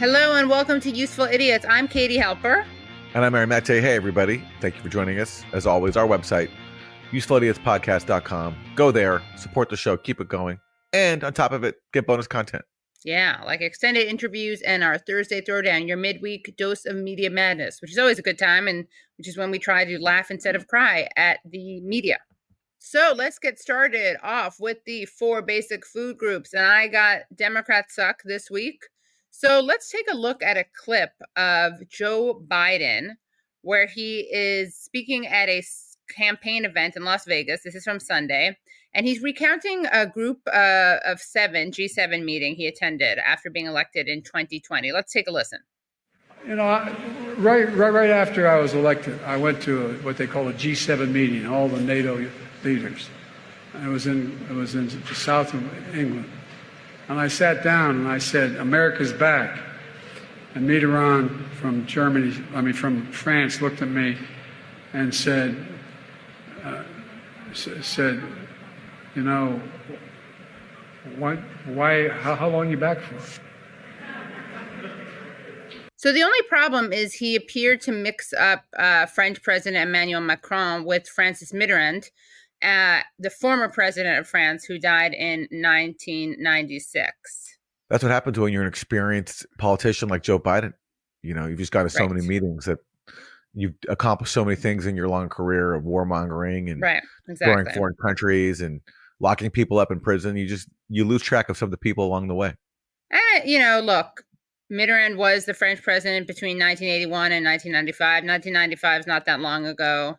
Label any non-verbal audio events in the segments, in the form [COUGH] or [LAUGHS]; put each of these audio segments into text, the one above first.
Hello and welcome to Useful Idiots. I'm Katie Halper. And I'm Aaron Maté. Hey, everybody. Thank you for joining us. As always, our website, usefulidiotspodcast.com. Go there, support the show, keep it going. And on top of it, get bonus content. Yeah, like extended interviews and our Thursday Throwdown, your midweek dose of media madness, which is always a good time and which is when we try to laugh instead of cry at the media. So let's get started off with the four basic food groups. And I got Democrats suck this week. So let's take a look at a clip of Joe Biden where he is speaking at a campaign event in Las Vegas. This is from Sunday. And he's recounting a group uh, of seven, G7 meeting he attended after being elected in 2020. Let's take a listen. You know, right, right, right after I was elected, I went to a, what they call a G7 meeting, all the NATO leaders. it was in, it was in the south of England. And I sat down and I said, America's back. And Mitterrand from Germany, I mean, from France, looked at me and said, uh, said, you know, what, why, how, how long you back for? So the only problem is he appeared to mix up uh, French President Emmanuel Macron with François Mitterrand, uh, the former president of France who died in 1996. That's what happens when you're an experienced politician like Joe Biden. You know, you've just gone to so right. many meetings that you've accomplished so many things in your long career of warmongering and right, exactly. going foreign countries and locking people up in prison. You just you lose track of some of the people along the way. Eh, you know, look, Mitterrand was the French president between 1981 and 1995. 1995 is not that long ago.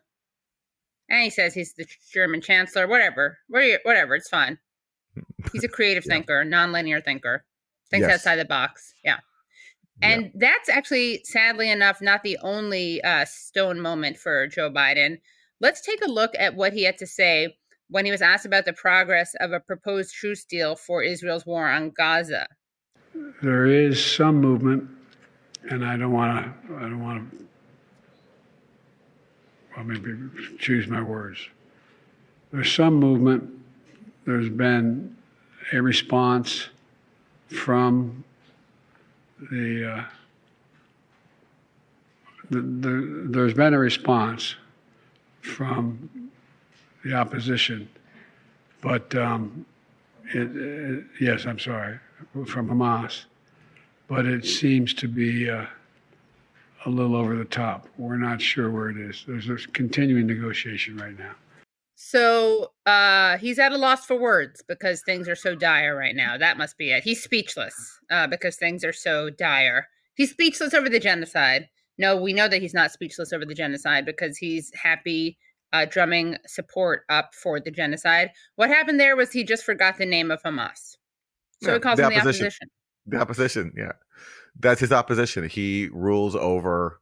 And he says he's the German chancellor, whatever. Whatever, it's fine. [LAUGHS] He's a creative yeah. thinker, nonlinear thinker, thinks yes. outside the box. Yeah. And yeah. that's actually, sadly enough, not the only uh, stone moment for Joe Biden. Let's take a look at what he had to say when he was asked about the progress of a proposed truce deal for Israel's war on Gaza. There is some movement, and I don't want to. I don't want to. Well, maybe choose my words. There's some movement. There's been a response from the, uh, the, the, there's been a response from the opposition, but um, it, it, yes, I'm sorry, from Hamas, but it seems to be uh, a little over the top. We're not sure where it is. There's a continuing negotiation right now. So uh, he's at a loss for words because things are so dire right now. That must be it. He's speechless uh, because things are so dire. He's speechless over the genocide. No, we know that he's not speechless over the genocide because he's happy uh, drumming support up for the genocide. What happened there was he just forgot the name of Hamas. So yeah, he calls the him opposition. the opposition. The opposition, yeah. That's his opposition. He rules over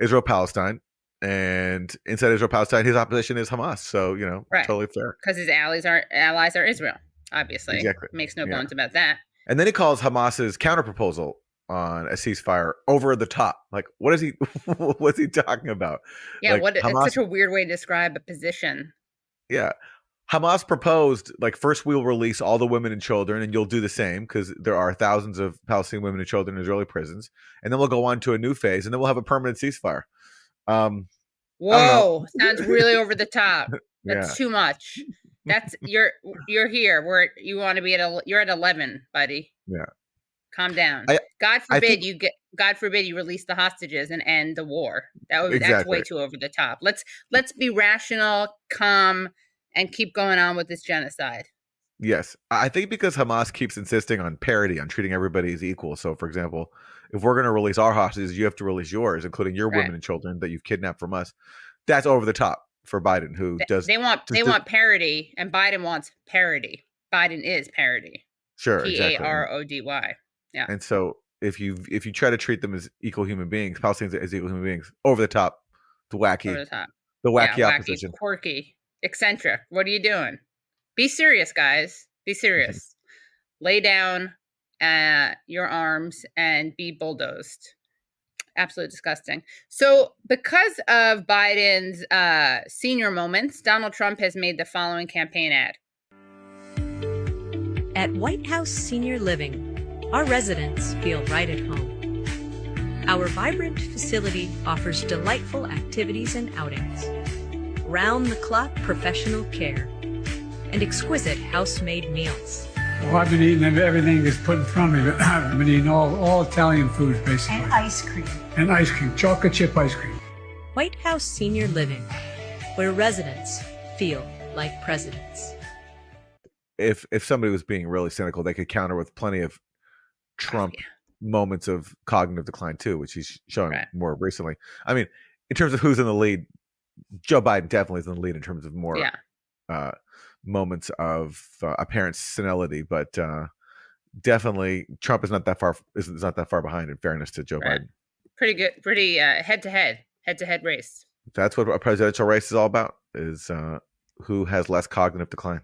Israel Palestine and inside Israel Palestine, his opposition is Hamas. So you know, right. totally fair. Because his allies are allies are Israel. Obviously, exactly. makes no yeah. bones about that. And then he calls Hamas's counterproposal on a ceasefire over the top. Like, what is he? [LAUGHS] what's he talking about? Yeah, like, what? Hamas, it's such a weird way to describe a position. Yeah, Hamas proposed like first we'll release all the women and children, and you'll do the same because there are thousands of Palestinian women and children in Israeli prisons, and then we'll go on to a new phase, and then we'll have a permanent ceasefire. Um, Whoa, sounds really over the top. [LAUGHS] That's yeah. too much. That's you're you're here. We're you want to be at a you're at eleven, buddy. Yeah. Calm down. I, God forbid think, you get God forbid you release the hostages and end the war. That would exactly. that's way too over the top. Let's let's be rational, calm, and keep going on with this genocide. Yes. I think because Hamas keeps insisting on parity, on treating everybody as equal. So for example, if we're going to release our hostages, you have to release yours, including your right. women and children that you've kidnapped from us. That's over the top for Biden, who they, does. They want they want parity, and Biden wants parity. Biden is parity. Sure, P A R O D Y. Yeah. And so if you if you try to treat them as equal human beings, Palestinians as equal human beings, over the top, the wacky, over the top, the wacky yeah, opposition, wacky, quirky, eccentric. What are you doing? Be serious, guys. Be serious. Lay down uh, your arms and be bulldozed. Absolutely disgusting. So, because of Biden's uh, senior moments, Donald Trump has made the following campaign ad. At White House Senior Living, our residents feel right at home. Our vibrant facility offers delightful activities and outings, round the clock professional care, and exquisite house made meals. Well, I've been eating everything that's put in front of me. but [CLEARS THROAT] I've been eating all, all Italian foods, basically. And ice cream. And ice cream, chocolate chip ice cream. White House Senior Living, where residents feel like presidents. If if somebody was being really cynical, they could counter with plenty of Trump oh, yeah. moments of cognitive decline too, which he's showing right. more recently. I mean, in terms of who's in the lead, Joe Biden definitely is in the lead in terms of more yeah. uh, moments of uh, apparent senility, but uh, definitely Trump is not that far is not that far behind. In fairness to Joe right. Biden, pretty good, pretty head to head, head to head race. That's what a presidential race is all about: is uh, who has less cognitive decline.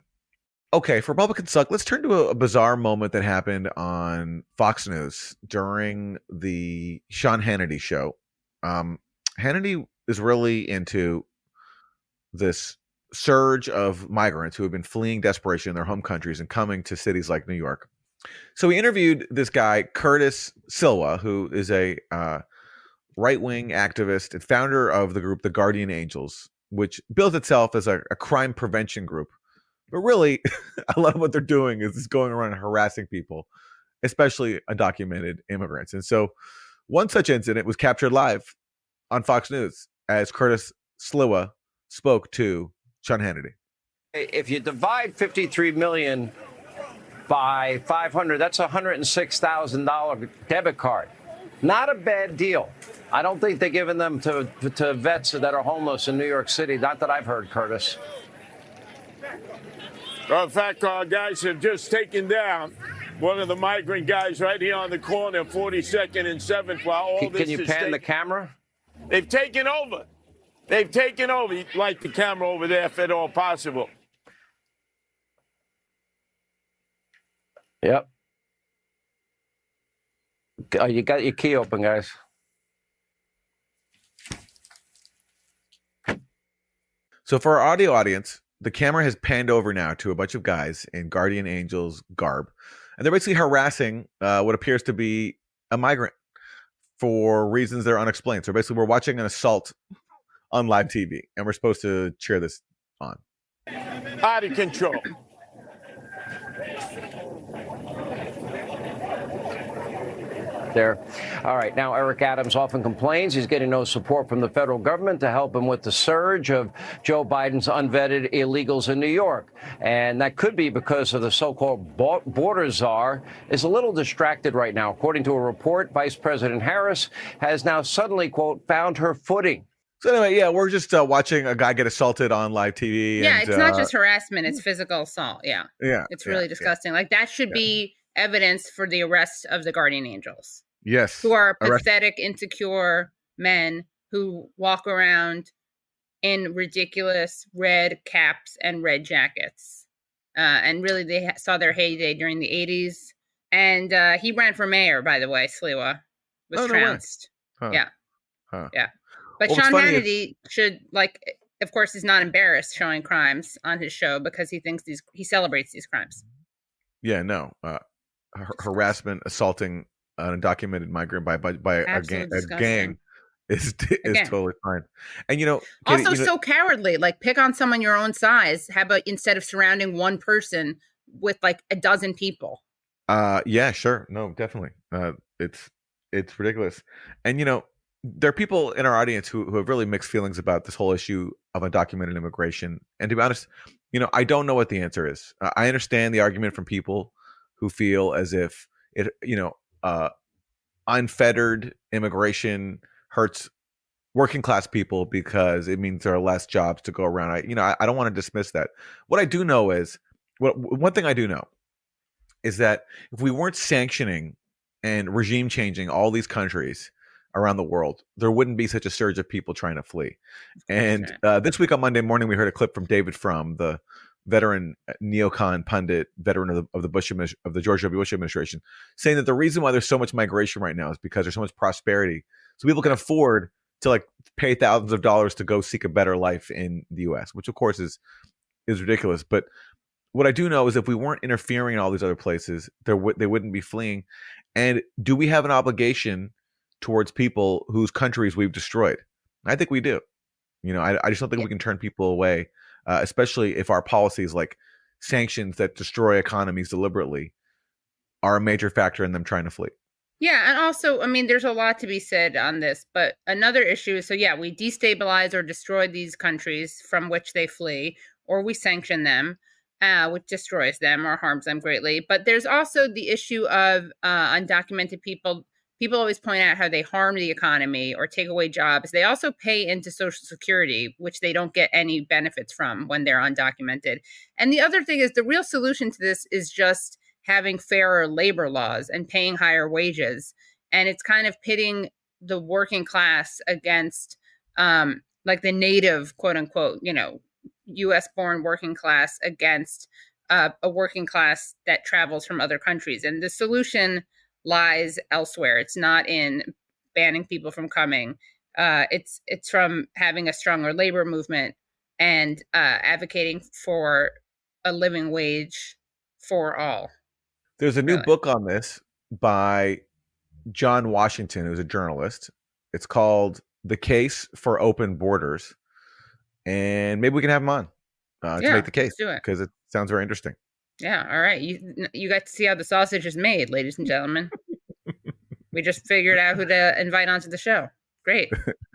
Okay, for Republicans suck. Let's turn to a, a, bizarre moment that happened on Fox News during the Sean Hannity show. Um, Hannity is really into this surge of migrants who have been fleeing desperation in their home countries and coming to cities like New York. So we interviewed this guy, Curtis Sliwa, who is a uh, right wing activist and founder of the group The Guardian Angels, which bills itself as a, a crime prevention group. But really, a lot of what they're doing is going around harassing people, especially undocumented immigrants. And so one such incident was captured live on Fox News as Curtis Sliwa spoke to Sean Hannity. If you divide 53 million by 500, that's a $106,000 debit card. Not a bad deal. I don't think they're giving them to, to vets that are homeless in New York City. Not that I've heard, Curtis. Well, in fact, our guys have just taken down one of the migrant guys right here on the corner, 42nd and 7th. While all can, this can you pan the camera? They've taken over. They've taken over. You'd like the camera over there if at all possible. Yep. Oh, you got your key open, guys. So for our audio audience, the camera has panned over now to a bunch of guys in Guardian Angels garb, and they're basically harassing uh, what appears to be a migrant for reasons that are unexplained. So basically, we're watching an assault on live TV, and we're supposed to cheer this on. Out of control. There. All right, now Eric Adams often complains he's getting no support from the federal government to help him with the surge of Joe Biden's unvetted illegals in New York. And that could be because of the so-called border czar is a little distracted right now. According to a report, Vice President Harris has now suddenly, quote, found her footing. So anyway, yeah, we're just uh, watching a guy get assaulted on live TV. Yeah, and, it's not uh, just harassment; it's physical assault. Yeah, yeah, it's really yeah, disgusting. Yeah. Like that should yeah. be evidence for the arrest of the guardian angels. Yes. Who are pathetic, insecure men who walk around in ridiculous red caps and red jackets. Uh, and really, they ha- saw their heyday during the 80s. And uh, he ran for mayor, by the way, Sliwa was oh, trounced. No huh. Yeah. Huh. Yeah. But well, Sean Hannity is- should, like, of course, he's not embarrassed showing crimes on his show because he thinks these, he celebrates these crimes. Yeah, no. Uh, harassment, assaulting an undocumented migrant by by, by a, gang, a gang is [LAUGHS] is Again. totally fine. And you know, Katie, also you know, so cowardly. Like pick on someone your own size. How about instead of surrounding one person with like a dozen people? Uh, yeah, sure, no, definitely. Uh, it's it's ridiculous. And you know, there are people in our audience who who have really mixed feelings about this whole issue of undocumented immigration. And to be honest, you know, I don't know what the answer is. Uh, I understand the argument from people who feel as if it, you know, uh, unfettered immigration hurts working class people because it means there are less jobs to go around. I, you know, I, I don't want to dismiss that. What I do know is, what one thing I do know is that if we weren't sanctioning and regime changing all these countries around the world, there wouldn't be such a surge of people trying to flee. And uh, this week on Monday morning, we heard a clip from David Frum, the veteran uh, neocon pundit, veteran of the, of the Bush of the George W. Bush administration, saying that the reason why there's so much migration right now is because there's so much prosperity, so people can afford to like pay thousands of dollars to go seek a better life in the U.S., which of course is is ridiculous. But what I do know is if we weren't interfering in all these other places, there w- they wouldn't be fleeing. And do we have an obligation towards people whose countries we've destroyed. I think we do. You know, I, I just don't think Yeah. we can turn people away, uh, especially if our policies like sanctions that destroy economies deliberately are a major factor in them trying to flee. Yeah, and also, I mean, there's a lot to be said on this, but another issue is so, yeah, we destabilize or destroy these countries from which they flee, or we sanction them, uh, which destroys them or harms them greatly. But there's also the issue of uh, undocumented people. People always point out how they harm the economy or take away jobs. They also pay into Social Security, which they don't get any benefits from when they're undocumented. And the other thing is the real solution to this is just having fairer labor laws and paying higher wages. And it's kind of pitting the working class against um, like the native, quote unquote, you know, US born working class against uh, a working class that travels from other countries. And the solution lies elsewhere. It's not in banning people from coming. Uh, it's it's from having a stronger labor movement and uh, advocating for a living wage for all. There's a new Really? book on this by John Washington, who's a journalist. It's called The Case for Open Borders. And maybe we can have him on uh, to make the case let's it. because it sounds very interesting. Yeah, all right. You you got to see how the sausage is made, ladies and gentlemen. we just figured out who to invite onto the show. Great. [LAUGHS]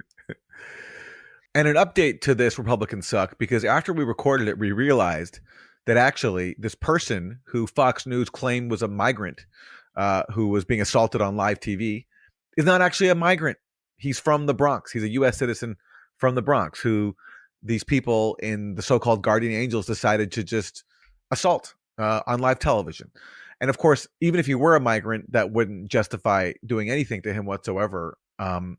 And an update to this Republican suck because after we recorded it, we realized that actually this person who Fox News claimed was a migrant uh, who was being assaulted on live TV is not actually a migrant. He's from the Bronx. He's a U.S. citizen from the Bronx who these people in the so called Guardian Angels decided to just assault uh, on live television. And of course, even if he were a migrant, that wouldn't justify doing anything to him whatsoever. Um,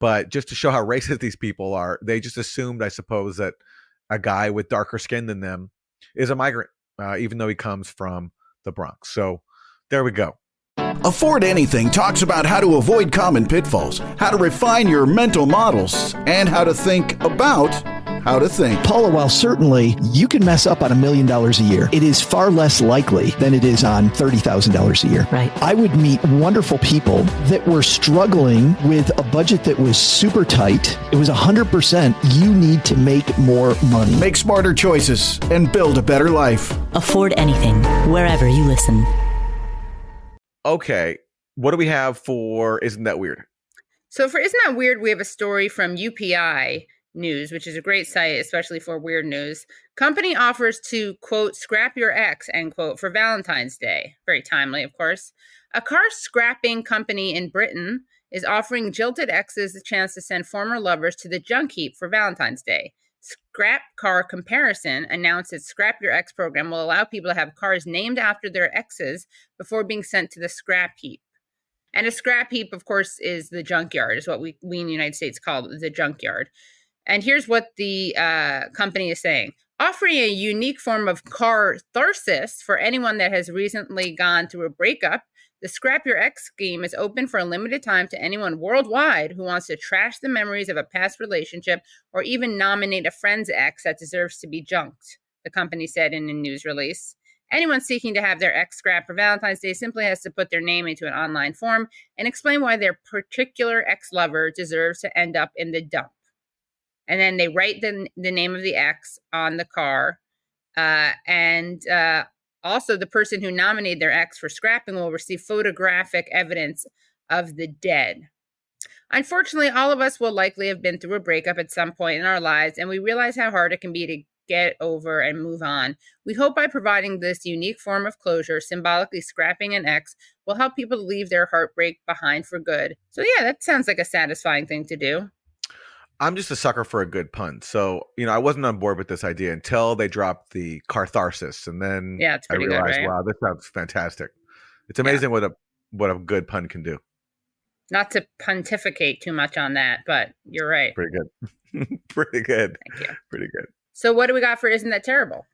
but just to show how [LAUGHS] racist these people are, they just assumed, I suppose, that a guy with darker skin than them is a migrant, uh, even though he comes from the Bronx. So there we go. Afford Anything talks about how to avoid common pitfalls, how to refine your mental models, and how to think about how to think. Paula, while certainly you can mess up on a million dollars a year, it is far less likely than it is on $30,000 a year. Right. I would meet wonderful people that were struggling with a budget that was super tight. It was 100% you need to make more money. Make smarter choices and build a better life. Afford anything, wherever you listen. Okay. What do we have for Isn't That Weird? So for Isn't That Weird, we have a story from UPI News, which is a great site, especially for weird news. Company offers to, quote, scrap your ex, end quote, for Valentine's Day. Very timely, of course. A car scrapping company in Britain is offering jilted exes the chance to send former lovers to the junk heap for Valentine's Day. Scrap Car Comparison announced its Scrap Your Ex program will allow people to have cars named after their exes before being sent to the scrap heap. And a scrap heap, of course, is the junkyard, is what we, we in the United States call the junkyard. And here's what the uh, company is saying offering a unique form of catharsis for anyone that has recently gone through a breakup. The Scrap Your Ex scheme is open for a limited time to anyone worldwide who wants to trash the memories of a past relationship or even nominate a friend's ex that deserves to be junked, the company said in a news release. Anyone seeking to have their ex scrapped for Valentine's Day simply has to put their name into an online form and explain why their particular ex lover deserves to end up in the dump. And then they write the, the name of the ex on the car. Uh, and uh, also, the person who nominated their ex for scrapping will receive photographic evidence of the dead. Unfortunately, all of us will likely have been through a breakup at some point in our lives, and we realize how hard it can be to get over and move on. We hope by providing this unique form of closure, symbolically scrapping an ex, will help people leave their heartbreak behind for good. So, yeah, that sounds like a satisfying thing to do. I'm just a sucker for a good pun. So, you know, I wasn't on board with this idea until they dropped the Cartharsis. And then Yeah, it's I pretty good, realized, right? wow, this sounds fantastic. It's amazing what a what a good pun can do. Not to pontificate too much on that, but you're right. Pretty good. [LAUGHS] Pretty good. Thank you. Pretty good. So, what do we got for Isn't That Terrible?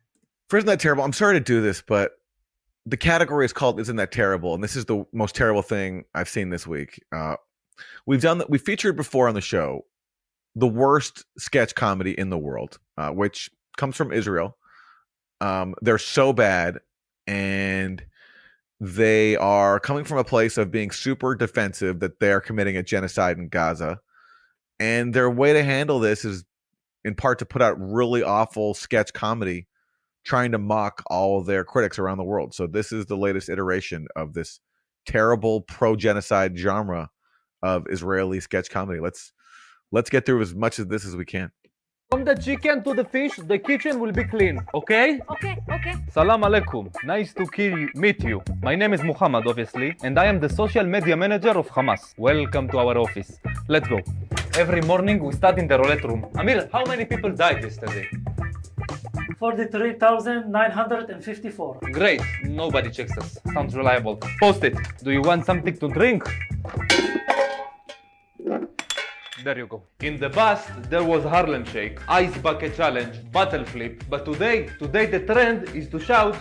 For Isn't That Terrible? I'm sorry to do this, but the category is called Isn't That Terrible? And this is the most terrible thing I've seen this week. Uh, we've done that. We featured before on the show the worst sketch comedy in the world, uh, which comes from Israel. Um, they're so bad, and they are coming from a place of being super defensive that they're committing a genocide in Gaza. And their way to handle this is in part to put out really awful sketch comedy trying to mock all their critics around the world. So this is the latest iteration of this terrible pro genocide genre of Israeli sketch comedy. Let's let's get through as much of this as we can. From the chicken to the fish, the kitchen will be clean, okay? Okay, okay. Salam alaikum. Nice to meet you. My name is Muhammad, obviously, and I am the social media manager of Hamas. Welcome to our office. Let's go. Every morning we start in the roulette room. Amir, how many people died yesterday? 43,954. Great. Nobody checks us. Sounds reliable. Post it. Do you want something to drink? There you go. In the past, there was Harlem Shake, Ice Bucket Challenge, Bottle Flip, but today, today the trend is to shout,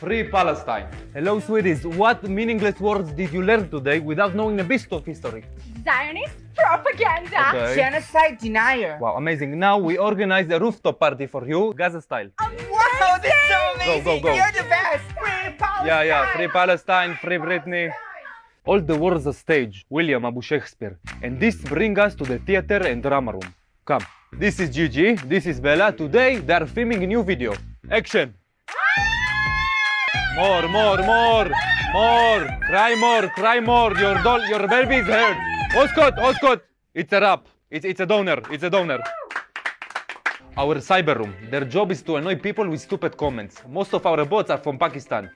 Free Palestine. Hello, sweeties. What meaningless words did you learn today without knowing a bit of history? Zionist propaganda. Okay. Genocide denier. Wow, amazing. Now we organize a rooftop party for you, Gaza style. Wow, that's so amazing. Go, go, go. You're the best. Free Palestine. Yeah, yeah. Free Palestine, free Britney. All the words are stage, William Abu Shakespeare. And this brings us to the theater and drama room. Come. This is Gigi, this is Bella. Today they are filming a new video. Action! More, more, more, more. Cry more, cry more. Your doll, your baby is hurt. Oscott, oh, Oscott. Oh, it's a wrap. It's, it's a donor. It's a donor. Our cyber room. Their job is to annoy people with stupid comments. Most of our bots are from Pakistan.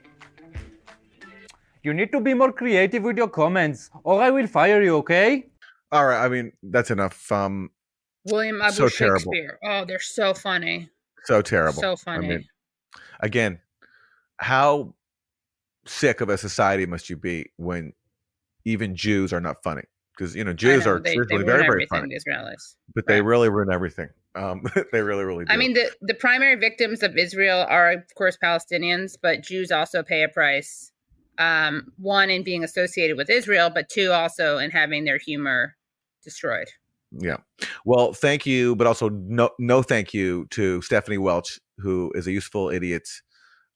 You need to be more creative with your comments, or I will fire you, okay? All right. I mean, that's enough. Um, William Abu so Shakespeare. Oh, they're so funny. So terrible. So funny. I mean, again, how sick of a society must you be when even Jews are not funny? Because you know Jews know, are they, truthfully they very very funny, the Israelis. but they really ruin everything. Um, [LAUGHS] they really really do. I mean, the, the primary victims of Israel are, of course, Palestinians, but Jews also pay a price. Um, one in being associated with Israel, but two also in having their humor destroyed. Yeah. Well, thank you, but also no no thank you to Stephanie Welch, who is a useful idiots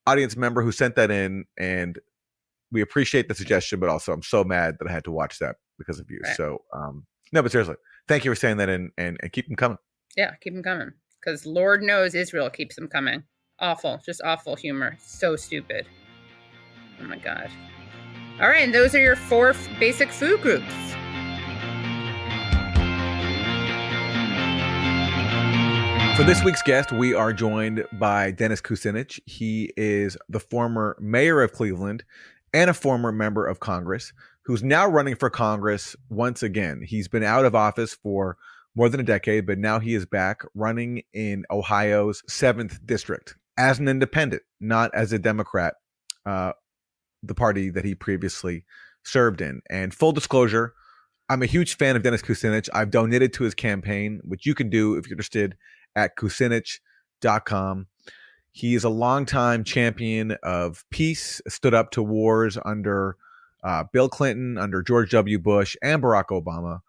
audience member who sent that in, and we appreciate the suggestion, but also I'm so mad that I had to watch that because of you. Right. So um no, but seriously, thank you for saying that in and, and keep them coming. Yeah, keep them coming because Lord knows Israel keeps them coming. Awful, just awful humor. So stupid. Oh my god. All right, and those are your four basic food groups. For this week's guest, we are joined by Dennis Kucinich. He is the former mayor of Cleveland and a former member of Congress who's now running for Congress once again. He's been out of office for more than a decade, but now he is back running in Ohio's 7th district as an independent, not as a Democrat, uh, the party that he previously served in. And full disclosure, I'm a huge fan of Dennis Kucinich. I've donated to his campaign, which you can do if you're interested at kucinich.com. He is a longtime champion of peace, stood up to wars under uh, Bill Clinton, under George W. Bush, and Barack Obama.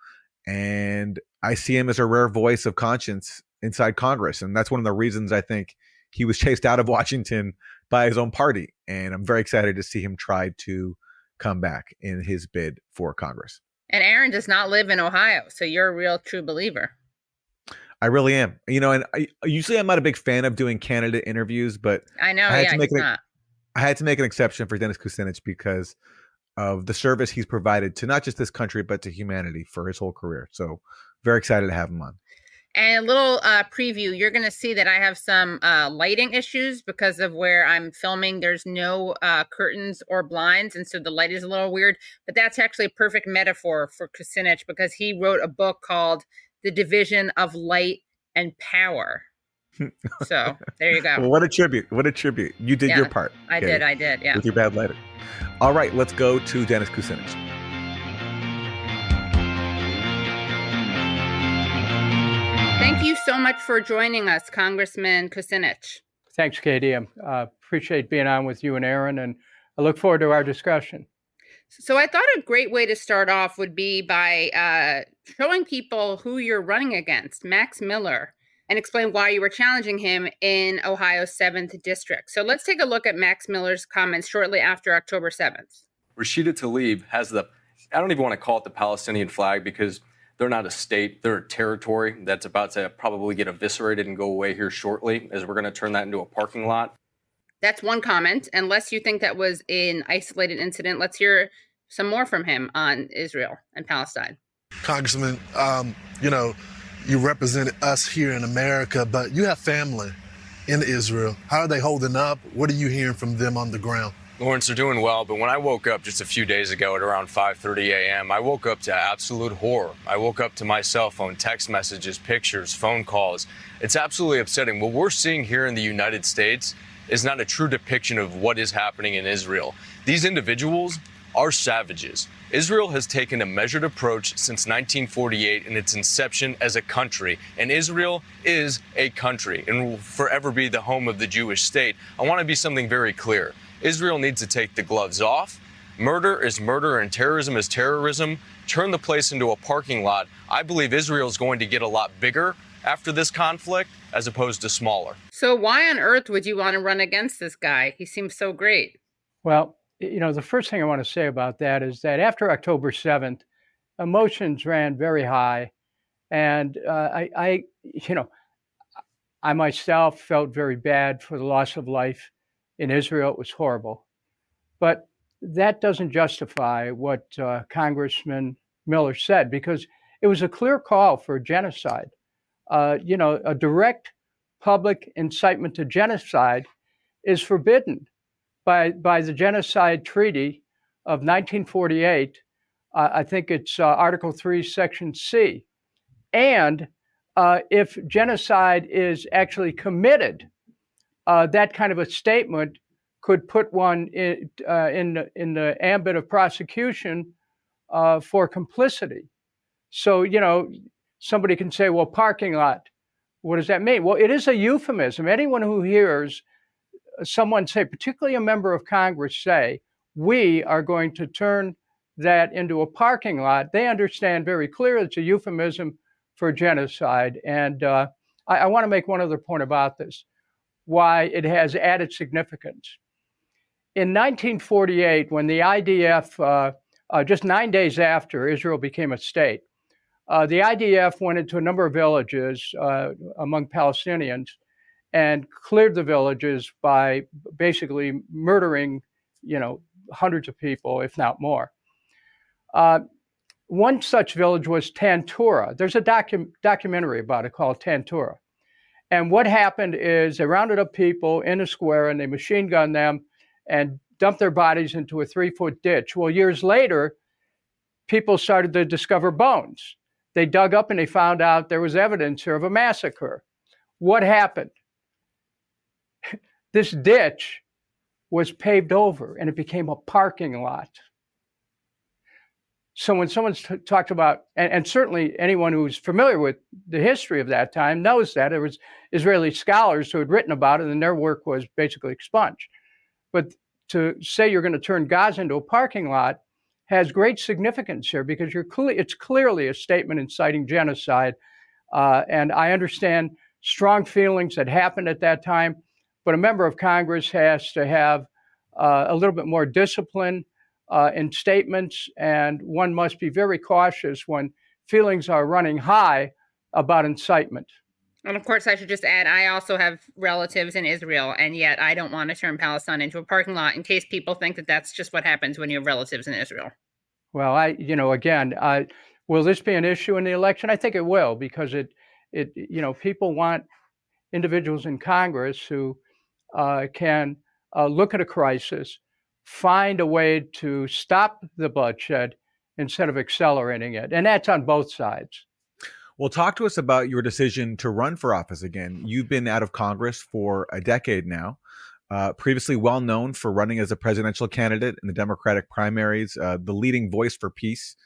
And I see him as a rare voice of conscience inside Congress. And that's one of the reasons I think he was chased out of [LAUGHS] Washington by his own party. And I'm very excited to see him try to come back in his bid for Congress. And Aaron does not live in Ohio, so you're a real true believer. I really am. You know, and I, usually I'm not a big fan of doing candidate interviews, but I know, had yeah, to make he's an, not. I had to make an exception for Dennis Kucinich because of the service he's provided to not just this country but to humanity for his whole career. So very excited to have him on. And a little uh, preview, you're going to see that I have some uh, lighting issues because of where I'm filming. There's no uh, curtains or blinds, and so the light is a little weird. But that's actually a perfect metaphor for Kucinich because he wrote a book called The Division of Light and Power. [LAUGHS] So there you go. Well, what a tribute! What a tribute! You did Yeah, your part. I did, I did, yeah. With your bad lighting. All right, let's go to Dennis Kucinich. Thank you so much for joining us, Congressman Kucinich. Thanks, Katie. I uh, appreciate being on with you and Aaron, and I look forward to our discussion. So I thought a great way to start off would be by uh, showing people who you're running against. Max Miller, and explain why you were challenging him in Ohio's 7th District. So let's take a look at Max Miller's comments shortly after October 7th. Rashida Tlaib has the, I don't even want to call it the Palestinian flag because they're not a state, they're a territory that's about to probably get eviscerated and go away here shortly, as we're going to turn that into a parking lot. That's one comment. Unless you think that was an isolated incident, let's hear some more from him on Israel and Palestine. Congressman, um, you know, you represent us here in America, but you have family in Israel. How are they holding up? What are you hearing from them on the ground? Lawrence, they're doing well, but when I woke up just a few days ago at around 5:30 a.m., I woke up to absolute horror. I woke up to my cell phone, text messages, pictures, phone calls. It's absolutely upsetting. What we're seeing here in the United States is not a true depiction of what is happening in Israel. These individuals are savages. Israel has taken a measured approach since 1948 in its inception as a country, and Israel is a country and will forever be the home of the Jewish state. I want to be something very clear. Israel needs to take the gloves off. Murder is murder and terrorism is terrorism. Turn the place into a parking lot. I believe Israel is going to get a lot bigger after this conflict as opposed to smaller. So, why on earth would you want to run against this guy? He seems so great. Well, you know, the first thing I want to say about that is that after October 7th, emotions ran very high. And uh, I, I, you know, I myself felt very bad for the loss of life in Israel. It was horrible. But that doesn't justify what uh, Congressman Miller said because it was a clear call for genocide. Uh, you know, a direct public incitement to genocide is forbidden by, by the Genocide Treaty of 1948. Uh, I think it's uh, Article 3, Section C. And uh, if genocide is actually committed, uh, that kind of a statement could put one in, uh, in, the, in the ambit of prosecution uh, for complicity. So, you know, somebody can say, well, parking lot, what does that mean? Well, it is a euphemism. Anyone who hears someone say, particularly a member of Congress, say, we are going to turn that into a parking lot, they understand very clearly it's a euphemism for genocide. And uh, I, I want to make one other point about this why it has added significance. In 1948, when the IDF, uh, uh, just nine days after Israel became a state, uh, the IDF went into a number of villages uh, among Palestinians and cleared the villages by basically murdering, you know, hundreds of people, if not more. Uh, one such village was Tantura. There's a docu- documentary about it called Tantura. And what happened is they rounded up people in a square and they machine gunned them and dumped their bodies into a three foot ditch. Well, years later, people started to discover bones. They dug up and they found out there was evidence here of a massacre. What happened? [LAUGHS] this ditch was paved over and it became a parking lot. So when someone's t- talked about, and, and, certainly anyone who's familiar with the history of that time knows that there was Israeli scholars who had written about it, and their work was basically expunged. But to say you're going to turn Gaza into a parking lot has great significance here because you're cle- it's clearly a statement inciting genocide. Uh, and I understand strong feelings that happened at that time. But a member of Congress has to have uh, a little bit more discipline uh, in statements, and one must be very cautious when feelings are running high about incitement. And of course, I should just add, I also have relatives in Israel, and yet I don't want to turn Palestine into a parking lot in case people think that that's just what happens when you have relatives in Israel. Well, I, you know, again, uh, will this be an issue in the election? I think it will because it, it, you know, people want individuals in Congress who uh, can uh, look at a crisis, find a way to stop the bloodshed instead of accelerating it. And that's on both sides. Well, talk to us about your decision to run for office again. You've been out of Congress for a decade now. Uh, previously well known for running as a presidential candidate in the Democratic primaries, uh, the leading voice for peace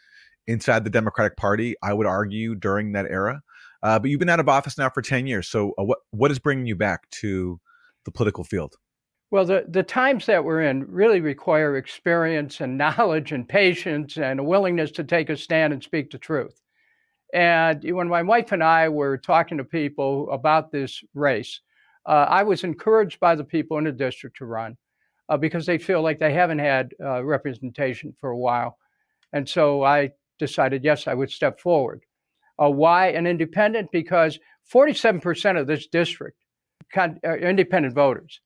inside the Democratic Party, I would argue, during that era. Uh, but you've been out of office now for 10 years. So, uh, what, what is bringing you back to the political field? Well, the, the times that we're in really require experience and [LAUGHS] knowledge and patience and a willingness to take a stand and speak the truth. And when my wife and I were talking to people about this race, uh, I was encouraged by the people in the district to run uh, because they feel like they haven't had uh, representation for a while. And so I decided, yes, I would step forward. Uh, why an independent? Because 47% of this district are uh, independent voters.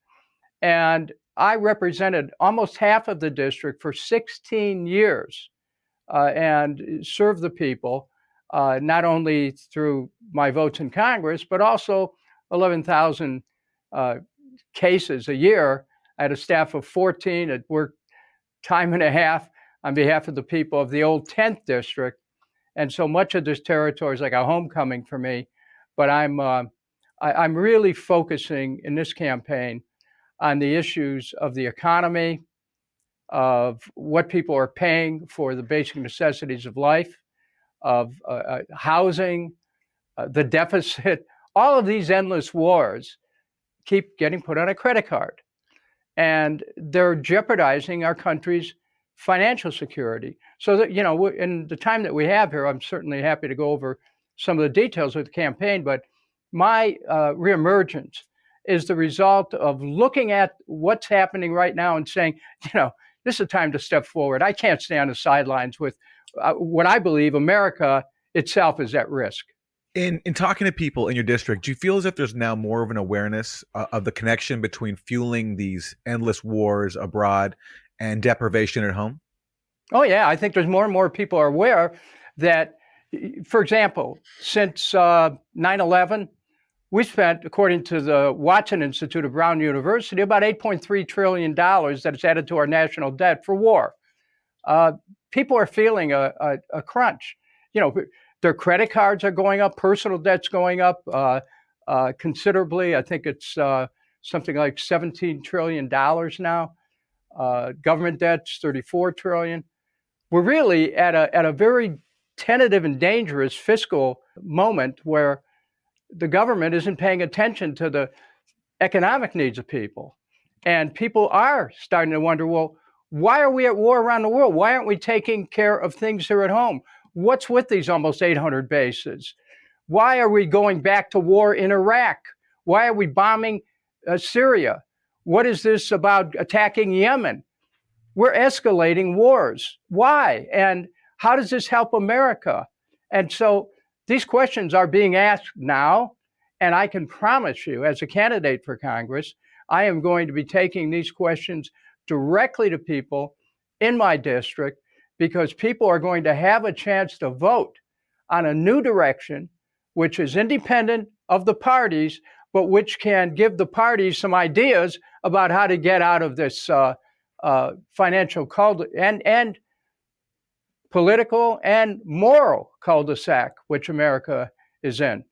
And I represented almost half of the district for 16 years uh, and served the people, uh, not only through my votes in Congress, but also 11,000 uh, cases a year. I had a staff of 14 that worked time and a half on behalf of the people of the old 10th district. And so much of this territory is like a homecoming for me. But I'm, uh, I, am really focusing in this campaign on the issues of the economy, of what people are paying for the basic necessities of life, of uh, uh, housing, uh, the deficit. [LAUGHS] All of these endless wars keep getting put on a credit card. And they're jeopardizing our country's financial security. So that, you know, in the time that we have here, I'm certainly happy to go over some of the details of the campaign, but my uh, reemergence is the result of looking at what's happening right now and saying, you know, this is a time to step forward. I can't stay on the sidelines with uh, what I believe America itself is at risk. In in talking to people in your district, do you feel as if there's now more of an awareness uh, of the connection between fueling these endless wars abroad and deprivation at home? Oh yeah, I think there's more and more people are aware that, for example, since uh, 9/11, we spent, according to the Watson Institute of Brown University, about 8.3 trillion dollars that is added to our national debt for war. Uh, people are feeling a, a, a crunch. You know their credit cards are going up, personal debt's going up uh, uh, considerably. I think it's uh, something like 17 trillion dollars now. Uh, government debt's 34 trillion. We're really at a at a very tentative and dangerous fiscal moment where the government isn't paying attention to the economic needs of people, and people are starting to wonder, well. Why are we at war around the world? Why aren't we taking care of things here at home? What's with these almost 800 bases? Why are we going back to war in Iraq? Why are we bombing uh, Syria? What is this about attacking Yemen? We're escalating wars. Why? And how does this help America? And so these questions are being asked now. And I can promise you, as a candidate for Congress, I am going to be taking these questions directly to people in my district because people are going to have a chance to vote on a new direction, which is independent of the parties, but which can give the parties some ideas about how to get out of this uh, uh, financial cul and and political and moral cul-de-sac which America is in.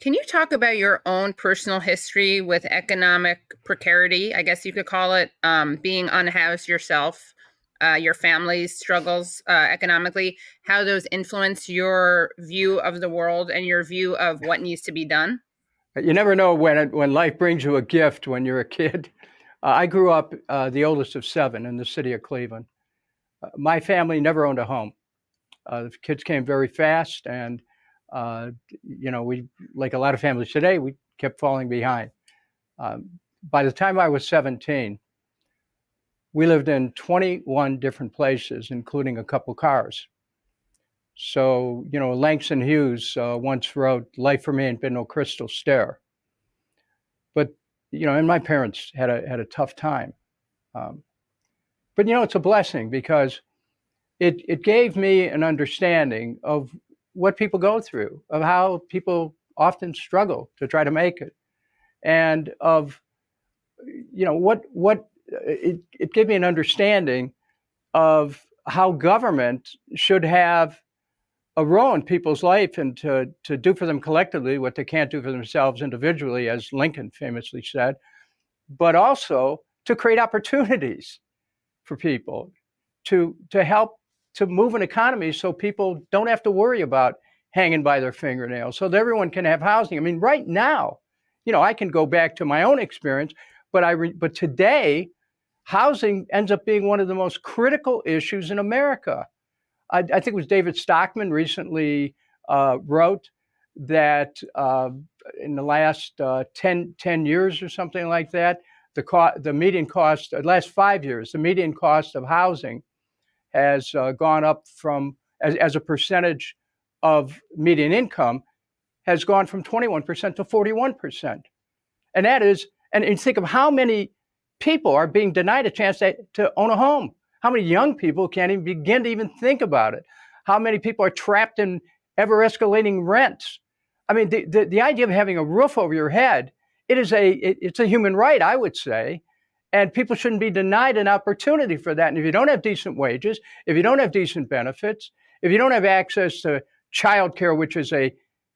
Can you talk about your own personal history with economic precarity? I guess you could call it um, being unhoused yourself uh, your family's struggles uh, economically, how those influence your view of the world and your view of what needs to be done? You never know when when life brings you a gift when you're a kid. [LAUGHS] Uh, I grew up uh, the oldest of seven in the city of Cleveland. Uh, my family never owned a home. Uh, the kids came very fast, and you know we, like a lot of families today, we kept falling behind. Um, by the time I was 17, we lived in 21 different places, including a couple cars. So, you know, Langston Hughes uh, once wrote, Life for me ain't been no crystal stair. But, you know, and my parents had a, had a tough time. Um, but, you know, it's a blessing because it, it gave me an understanding of what people go through, of how people often struggle to try to make it, and of, you know, what, what it, it gave me an understanding of how government should have a role in people's life and to, to do for them collectively what they can't do for themselves individually, as Lincoln famously said, but also to create opportunities for people to, to help to move an economy so people don't have to worry about hanging by their fingernails, so that everyone can have housing. I mean, right now, you know, I can go back to my own experience, but I re- but today housing ends up being one of the most critical issues in America. I, I think it was David Stockman recently uh, wrote that uh, in the last uh, 10, 10 years or something like that, the, co- the median cost, the last five years, the median cost of housing has uh, gone up from, as, as a percentage of median income, has gone from 21% to 41%. And that is, and, and think of how many people are being denied a chance to, to own a home. How many young people can't even begin to even think about it? How many people are trapped in ever escalating rents? I mean, the, the, the, idea of having a roof over your head, it is a, it, it's a human right, I would say. And people shouldn't be denied an opportunity for that. And if you don't have decent wages, if you don't have decent benefits, if you don't have access to childcare, which is a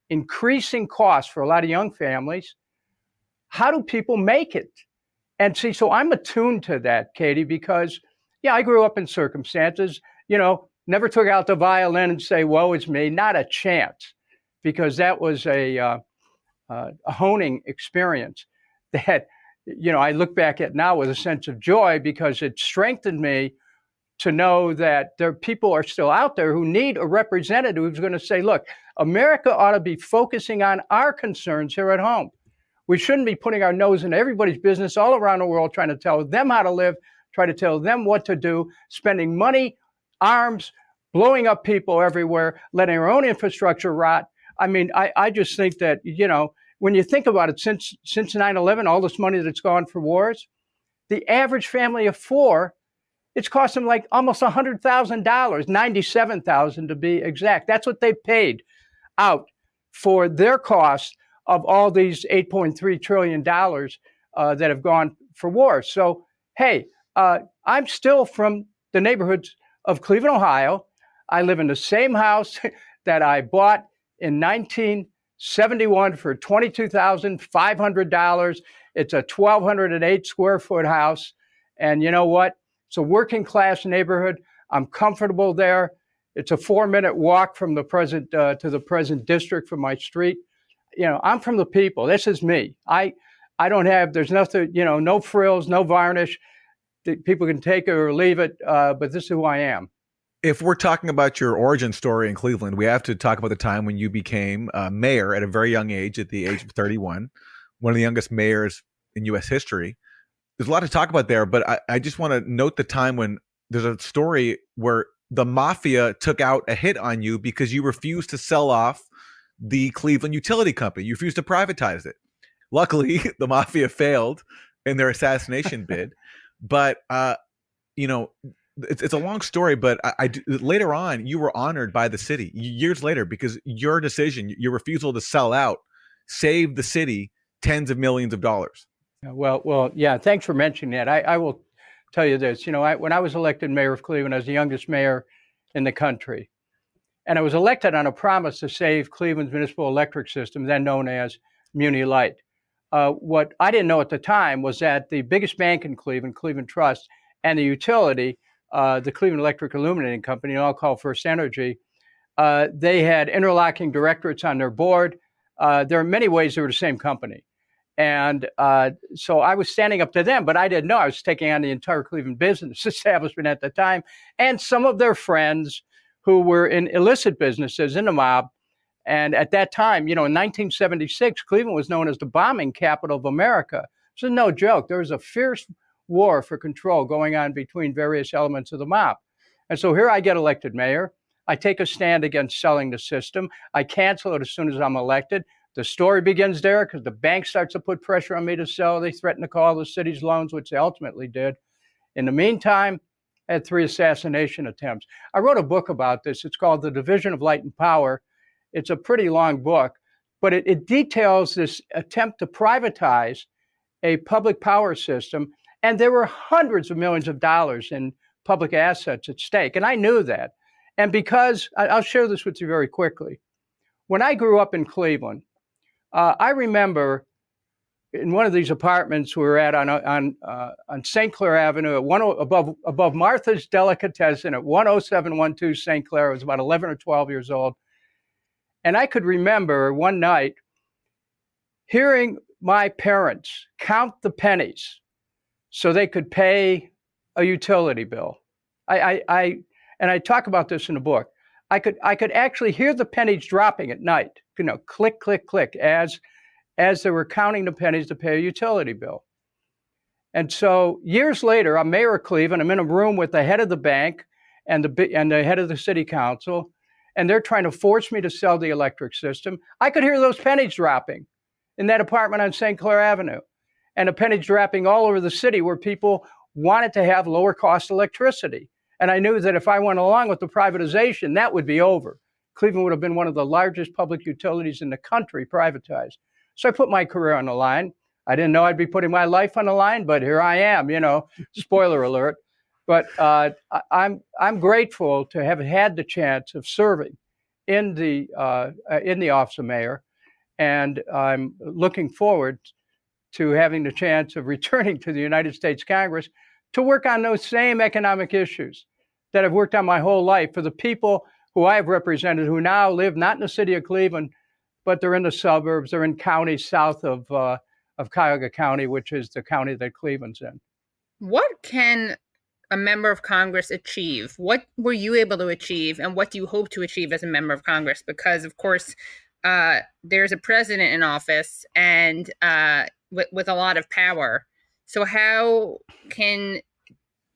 increasing cost for a lot of young families, how do people make it? And see, so I'm attuned to that, Katie, because yeah, I grew up in circumstances, you know, never took out the violin and say, woe is me, not a chance, because that was a, uh, uh, a honing experience [LAUGHS] that, you know, I look back at now with a sense of joy because it strengthened me to know that there people are still out there who need a representative who's going to say, look, America ought to be focusing on our concerns here at home. We shouldn't be putting our nose in everybody's business all around the world trying to tell them how to live, try to tell them what to do, spending money, arms, blowing up people everywhere, letting our own infrastructure rot. I mean, I, I just think that, you know, when you think about it, since since 9-11, all this money that's gone for wars, the average family of four, it's cost them like almost $100,000, 97,000 to be exact. That's what they paid out for their cost of all these $8.3 trillion uh, that have gone for wars. So, hey, uh, I'm still from the neighborhoods of Cleveland, Ohio. I live in the same house [LAUGHS] that I bought in 1971 for $22,500. It's a 1,208 square foot house. And you know what? It's a working class neighborhood. I'm comfortable there. It's a four minute walk from the present uh, to the present district from my street. You know, I'm from the people. This is me. I I don't have. There's nothing. You know, no frills, no varnish people can take it or leave it, uh, but this is who I am. If we're talking about your origin story in Cleveland, we have to talk about the time when you became uh, mayor at a very young age, at the age of 31, one of the youngest mayors in U.S. history. There's a lot to talk about there, but I, I just want to note the time when there's a story where the mafia took out a hit on you because you refused to sell off the Cleveland Utility Company. You refused to privatize it. Luckily, [LAUGHS] the mafia failed in their assassination bid. But uh, you know, it's, it's a long story, but I, I later on you were honored by the city years later because your decision, your refusal to sell out, saved the city tens of millions of dollars. Well, well, yeah. Thanks for mentioning that. I, I will tell you this. You know, I, when I was elected mayor of Cleveland, I was the youngest mayor in the country, and I was elected on a promise to save Cleveland's municipal electric system, then known as Muni Light. Uh, what I didn't know at the time was that the biggest bank in Cleveland, Cleveland Trust, and the utility, uh, the Cleveland Electric Illuminating Company, all called First Energy, uh, they had interlocking directorates on their board. Uh, there are many ways they were the same company. And uh, so I was standing up to them, but I didn't know I was taking on the entire Cleveland business [LAUGHS] establishment at the time and some of their friends who were in illicit businesses in the mob and at that time, you know, in 1976, Cleveland was known as the bombing capital of America. Is no joke. There was a fierce war for control going on between various elements of the mob. And so here I get elected mayor. I take a stand against selling the system. I cancel it as soon as I'm elected. The story begins there because the bank starts to put pressure on me to sell. They threaten to call the city's loans, which they ultimately did. In the meantime, I had three assassination attempts. I wrote a book about this. It's called The Division of Light and Power it's a pretty long book, but it, it details this attempt to privatize a public power system. And there were hundreds of millions of dollars in public assets at stake. And I knew that. And because I'll share this with you very quickly. When I grew up in Cleveland, uh, I remember in one of these apartments we were at on on uh, on St. Clair Avenue at one above above Martha's Delicatessen at 10712 St. Clair. I was about 11 or 12 years old. And I could remember one night hearing my parents count the pennies so they could pay a utility bill. I, I, I and I talk about this in the book. I could I could actually hear the pennies dropping at night. You know, click, click, click as as they were counting the pennies to pay a utility bill. And so years later, I'm mayor of Cleveland. I'm in a room with the head of the bank and the and the head of the city council, and they're trying to force me to sell the electric system. I could hear those pennies dropping in that apartment on St. Clair Avenue, and the pennies dropping all over the city where people wanted to have lower cost electricity. And I knew that if I went along with the privatization, that would be over. Cleveland would have been one of the largest public utilities in the country privatized. So I put my career on the line. I didn't know I'd be putting my life on the line, but here I am, you know, spoiler [LAUGHS] alert. But uh, I'm, I'm grateful to have had the chance of serving in the, uh, in the office of mayor. And I'm looking forward to having the chance of returning to the United States Congress to work on those same economic issues that I've worked on my whole life for the people who I have represented who now live not in the city of Cleveland, but they're in the suburbs, they're in counties south of, uh, of Cuyahoga County, which is the county that Cleveland's in. What can a member of Congress achieve? What were you able to achieve, and what do you hope to achieve as a member of Congress? Because, of course, uh, there's a president in office and uh, with, with a lot of power. So, how can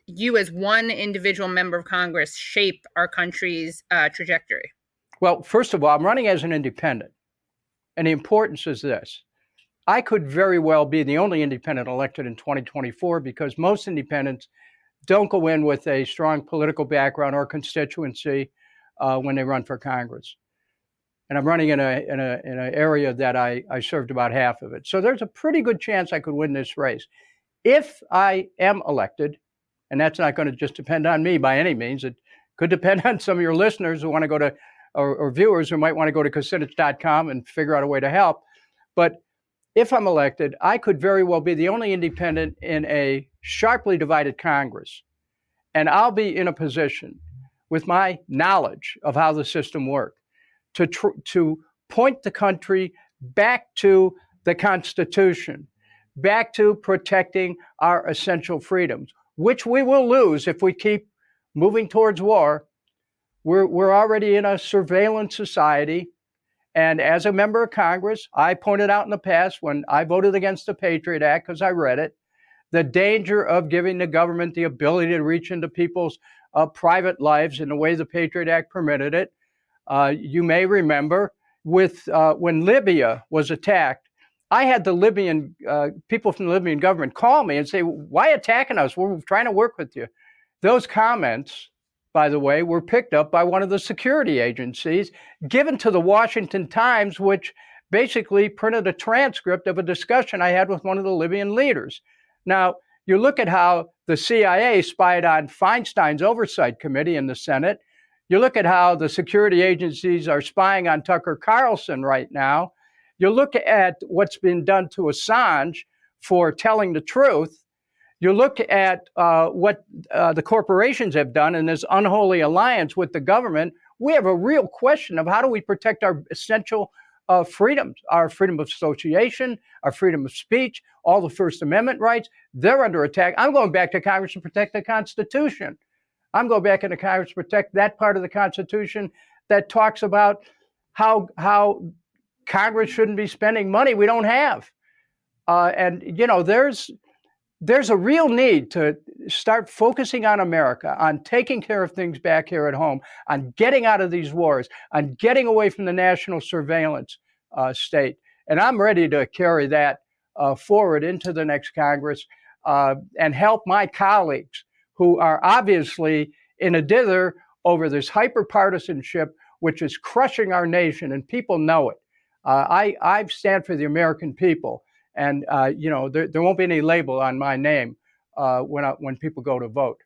you, as one individual member of Congress, shape our country's uh, trajectory? Well, first of all, I'm running as an independent. And the importance is this I could very well be the only independent elected in 2024 because most independents don't go in with a strong political background or constituency uh, when they run for Congress. And I'm running in a in a in an area that I, I served about half of it. So there's a pretty good chance I could win this race. If I am elected, and that's not going to just depend on me by any means, it could depend [LAUGHS] on some of your listeners who want to go to or, or viewers who might want to go to kucinich.com and figure out a way to help. But if I'm elected, I could very well be the only independent in a sharply divided Congress. And I'll be in a position with my knowledge of how the system works to, tr- to point the country back to the Constitution, back to protecting our essential freedoms, which we will lose if we keep moving towards war we're, we're already in a surveillance society. And as a member of Congress, I pointed out in the past when I voted against the Patriot Act because I read it, the danger of giving the government the ability to reach into people's uh, private lives in the way the Patriot Act permitted it. Uh, you may remember with uh, when Libya was attacked, I had the Libyan uh, people from the Libyan government call me and say, "Why attacking us? We're trying to work with you." Those comments by the way, were picked up by one of the security agencies, given to the Washington Times, which basically printed a transcript of a discussion I had with one of the Libyan leaders. Now, you look at how the CIA spied on Feinstein's oversight committee in the Senate. You look at how the security agencies are spying on Tucker Carlson right now. You look at what's been done to Assange for telling the truth. You look at uh, what uh, the corporations have done in this unholy alliance with the government. We have a real question of how do we protect our essential uh, freedoms, our freedom of association, our freedom of speech, all the First Amendment rights. They're under attack. I'm going back to Congress to protect the Constitution. I'm going back into Congress to protect that part of the Constitution that talks about how how Congress shouldn't be spending money we don't have. Uh, and you know, there's there's a real need to start focusing on America, on taking care of things back here at home, on getting out of these wars, on getting away from the national surveillance uh, state. And I'm ready to carry that uh, forward into the next Congress uh, and help my colleagues who are obviously in a dither over this hyper partisanship, which is crushing our nation, and people know it. Uh, I, I stand for the American people and uh, you know there, there won't be any label on my name uh, when I, when people go to vote.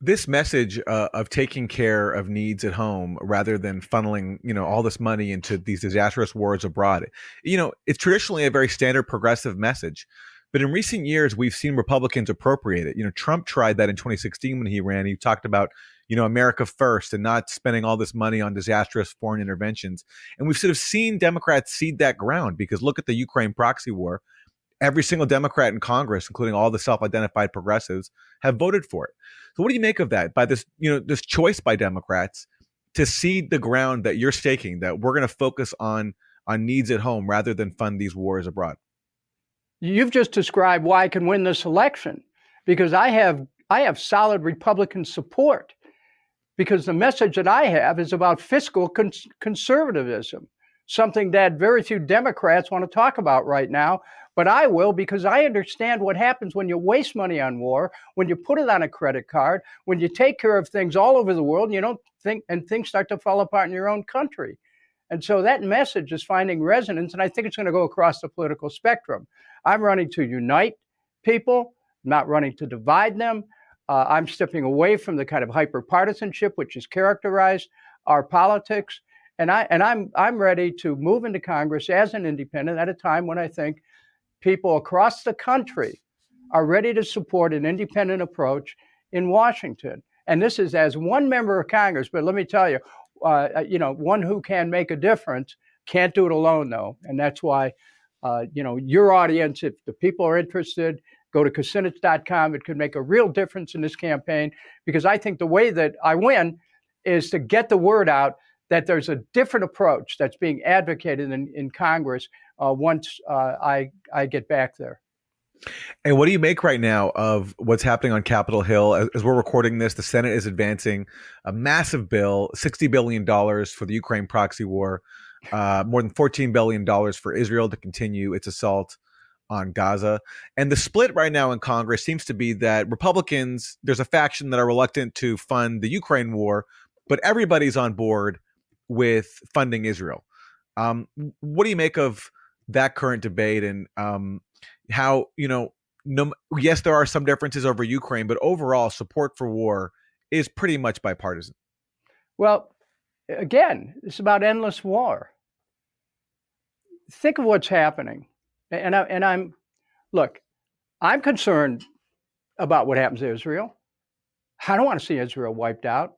This message uh, of taking care of needs at home rather than funneling you know all this money into these disastrous wars abroad, you know, it's traditionally a very standard progressive message. But in recent years, we've seen Republicans appropriate it. You know, Trump tried that in 2016 when he ran. He talked about, you know, America first and not spending all this money on disastrous foreign interventions. And we've sort of seen Democrats cede that ground because look at the Ukraine proxy war every single Democrat in Congress, including all the self-identified progressives, have voted for it. So what do you make of that? By this, you know, this choice by Democrats to cede the ground that you're staking that we're going to focus on on needs at home rather than fund these wars abroad? You've just described why I can win this election because I have I have solid Republican support because the message that I have is about fiscal cons- conservatism, something that very few Democrats want to talk about right now. But I will because I understand what happens when you waste money on war, when you put it on a credit card, when you take care of things all over the world, and you don't think, and things start to fall apart in your own country. And so that message is finding resonance, and I think it's going to go across the political spectrum. I'm running to unite people, not running to divide them. Uh, I'm stepping away from the kind of hyper partisanship which has characterized our politics, and I and I'm I'm ready to move into Congress as an independent at a time when I think people across the country are ready to support an independent approach in Washington. And this is as one member of Congress, but let me tell you, uh, uh you know, one who can make a difference can't do it alone, though, and that's why. Uh, you know, your audience, if the people are interested, Go to kucinich.com. It could make a real difference in this campaign because I think the way that I win is to get the word out that there's a different approach that's being advocated in, in Congress uh, once uh, I, I get back there. And what do you make right now of what's happening on Capitol Hill? As, as, we're recording this, the Senate is advancing a massive bill, $60 billion for the Ukraine proxy war, uh, more than $14 billion for Israel to continue its assault on Gaza. And the split right now in Congress seems to be that Republicans, there's a faction that are reluctant to fund the Ukraine war, but everybody's on board with funding Israel. Um, what do you make of that current debate and um, how, you know, no, yes, there are some differences over Ukraine, but overall support for war is pretty much bipartisan. Well, again, it's about endless war. Think of what's happening and I, and I'm look, I'm concerned about what happens to Israel. I don't want to see Israel wiped out.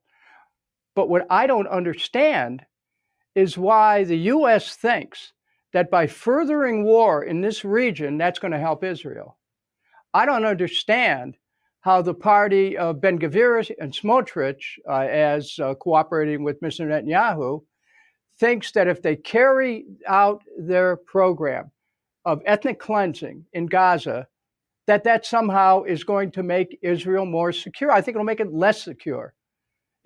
But what I don't understand is why the U.S. thinks that by furthering war in this region, that's going to help Israel. I don't understand how the party of Ben Gvir and Smotrich, uh, as uh, cooperating with Mr. Netanyahu, thinks that if they carry out their program, of ethnic cleansing in Gaza, that that somehow is going to make Israel more secure. I think it'll make it less secure.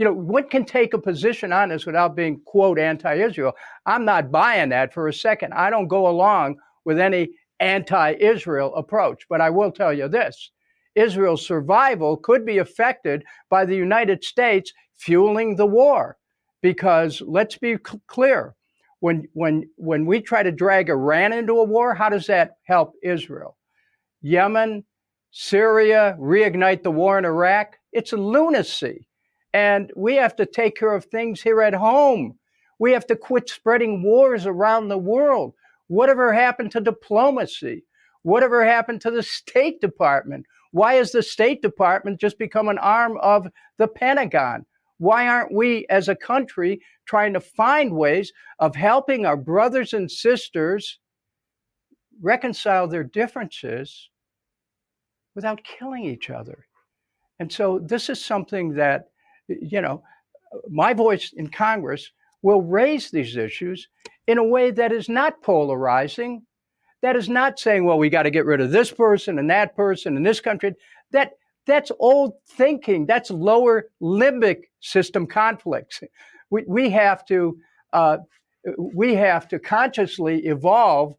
You know, one can take a position on this without being, quote, anti Israel. I'm not buying that for a second. I don't go along with any anti Israel approach. But I will tell you this Israel's survival could be affected by the United States fueling the war. Because let's be clear when when when we try to drag Iran into a war, how does that help Israel? Yemen, Syria, reignite the war in Iraq. It's a lunacy. And we have to take care of things here at home. We have to quit spreading wars around the world. Whatever happened to diplomacy? Whatever happened to the State Department? Why has the State Department just become an arm of the Pentagon? Why aren't we as a country trying to find ways of helping our brothers and sisters reconcile their differences without killing each other? And so this is something that, you know, my voice in Congress will raise these issues in a way that is not polarizing, that is not saying, well, we got to get rid of this person and that person in this country. That that's old thinking. That's lower limbic system conflicts. We, we have to uh, we have to consciously evolve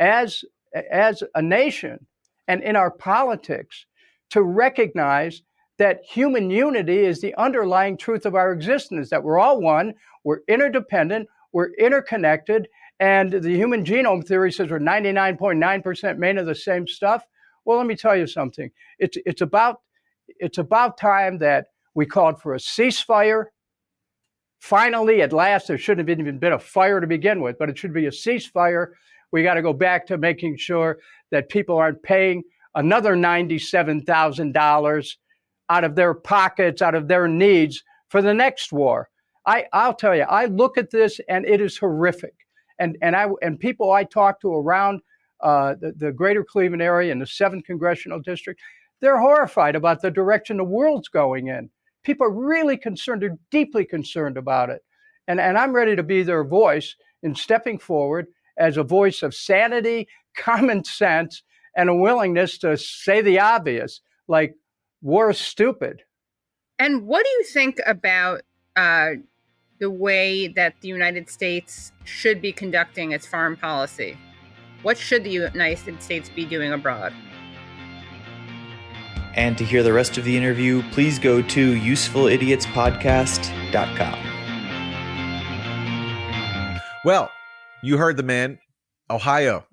as as a nation and in our politics to recognize that human unity is the underlying truth of our existence that we're all one we're interdependent we're interconnected and the human genome theory says we're 99.9% made of the same stuff well, let me tell you something. It's it's about it's about time that we called for a ceasefire. Finally, at last, there shouldn't have even been a fire to begin with, but it should be a ceasefire. We got to go back to making sure that people aren't paying another $97,000 out of their pockets, out of their needs for the next war. I, I'll tell you, I look at this and it is horrific. And, and, I, and people I talk to around uh, the, the greater Cleveland area and the 7th Congressional District, they're horrified about the direction the world's going in. People are really concerned. They're deeply concerned about it. And, and I'm ready to be their voice in stepping forward as a voice of sanity, [LAUGHS] common sense, and a willingness to say the obvious, like war is stupid. And what do you think about uh, the way that the United States should be conducting its foreign policy? What should the United States be doing abroad? And to hear the rest of the interview, please go to usefulidiotspodcast.com. Well, you heard the man, Ohio,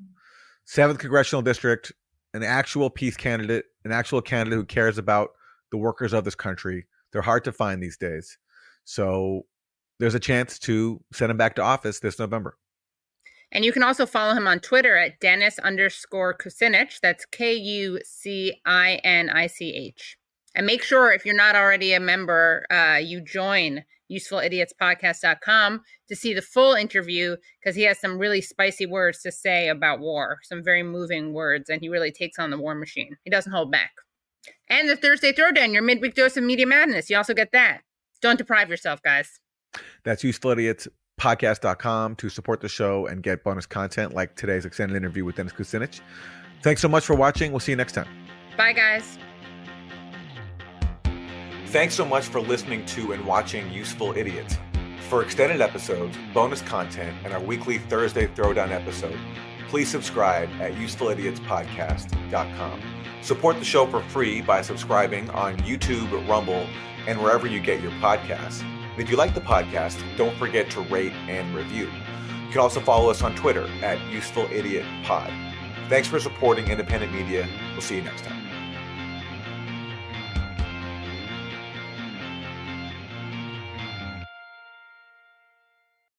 7th Congressional District, an actual peace candidate, an actual candidate who cares about the workers of this country. They're hard to find these days. So there's a chance to send him back to office this November. And you can also follow him on Twitter at Dennis underscore Kucinich. That's K U C I N I C H. And make sure if you're not already a member, uh, you join usefulidiotspodcast.com to see the full interview because he has some really spicy words to say about war, some very moving words, and he really takes on the war machine. He doesn't hold back. And the Thursday Throwdown, your midweek dose of media madness. You also get that. Don't deprive yourself, guys. That's Useful Idiots podcast.com to support the show and get bonus content like today's extended interview with Dennis Kucinich. Thanks so much for watching. We'll see you next time. Bye, guys. Thanks so much for listening to and watching Useful Idiots. For extended episodes, bonus content, and our weekly Thursday Throwdown episode, please subscribe at usefulidiotspodcast.com. Support the show for free by subscribing on YouTube, Rumble, and wherever you get your podcasts. If you like the podcast, don't forget to rate and review. You can also follow us on Twitter at Useful Idiot Pod. Thanks for supporting independent media. We'll see you next time.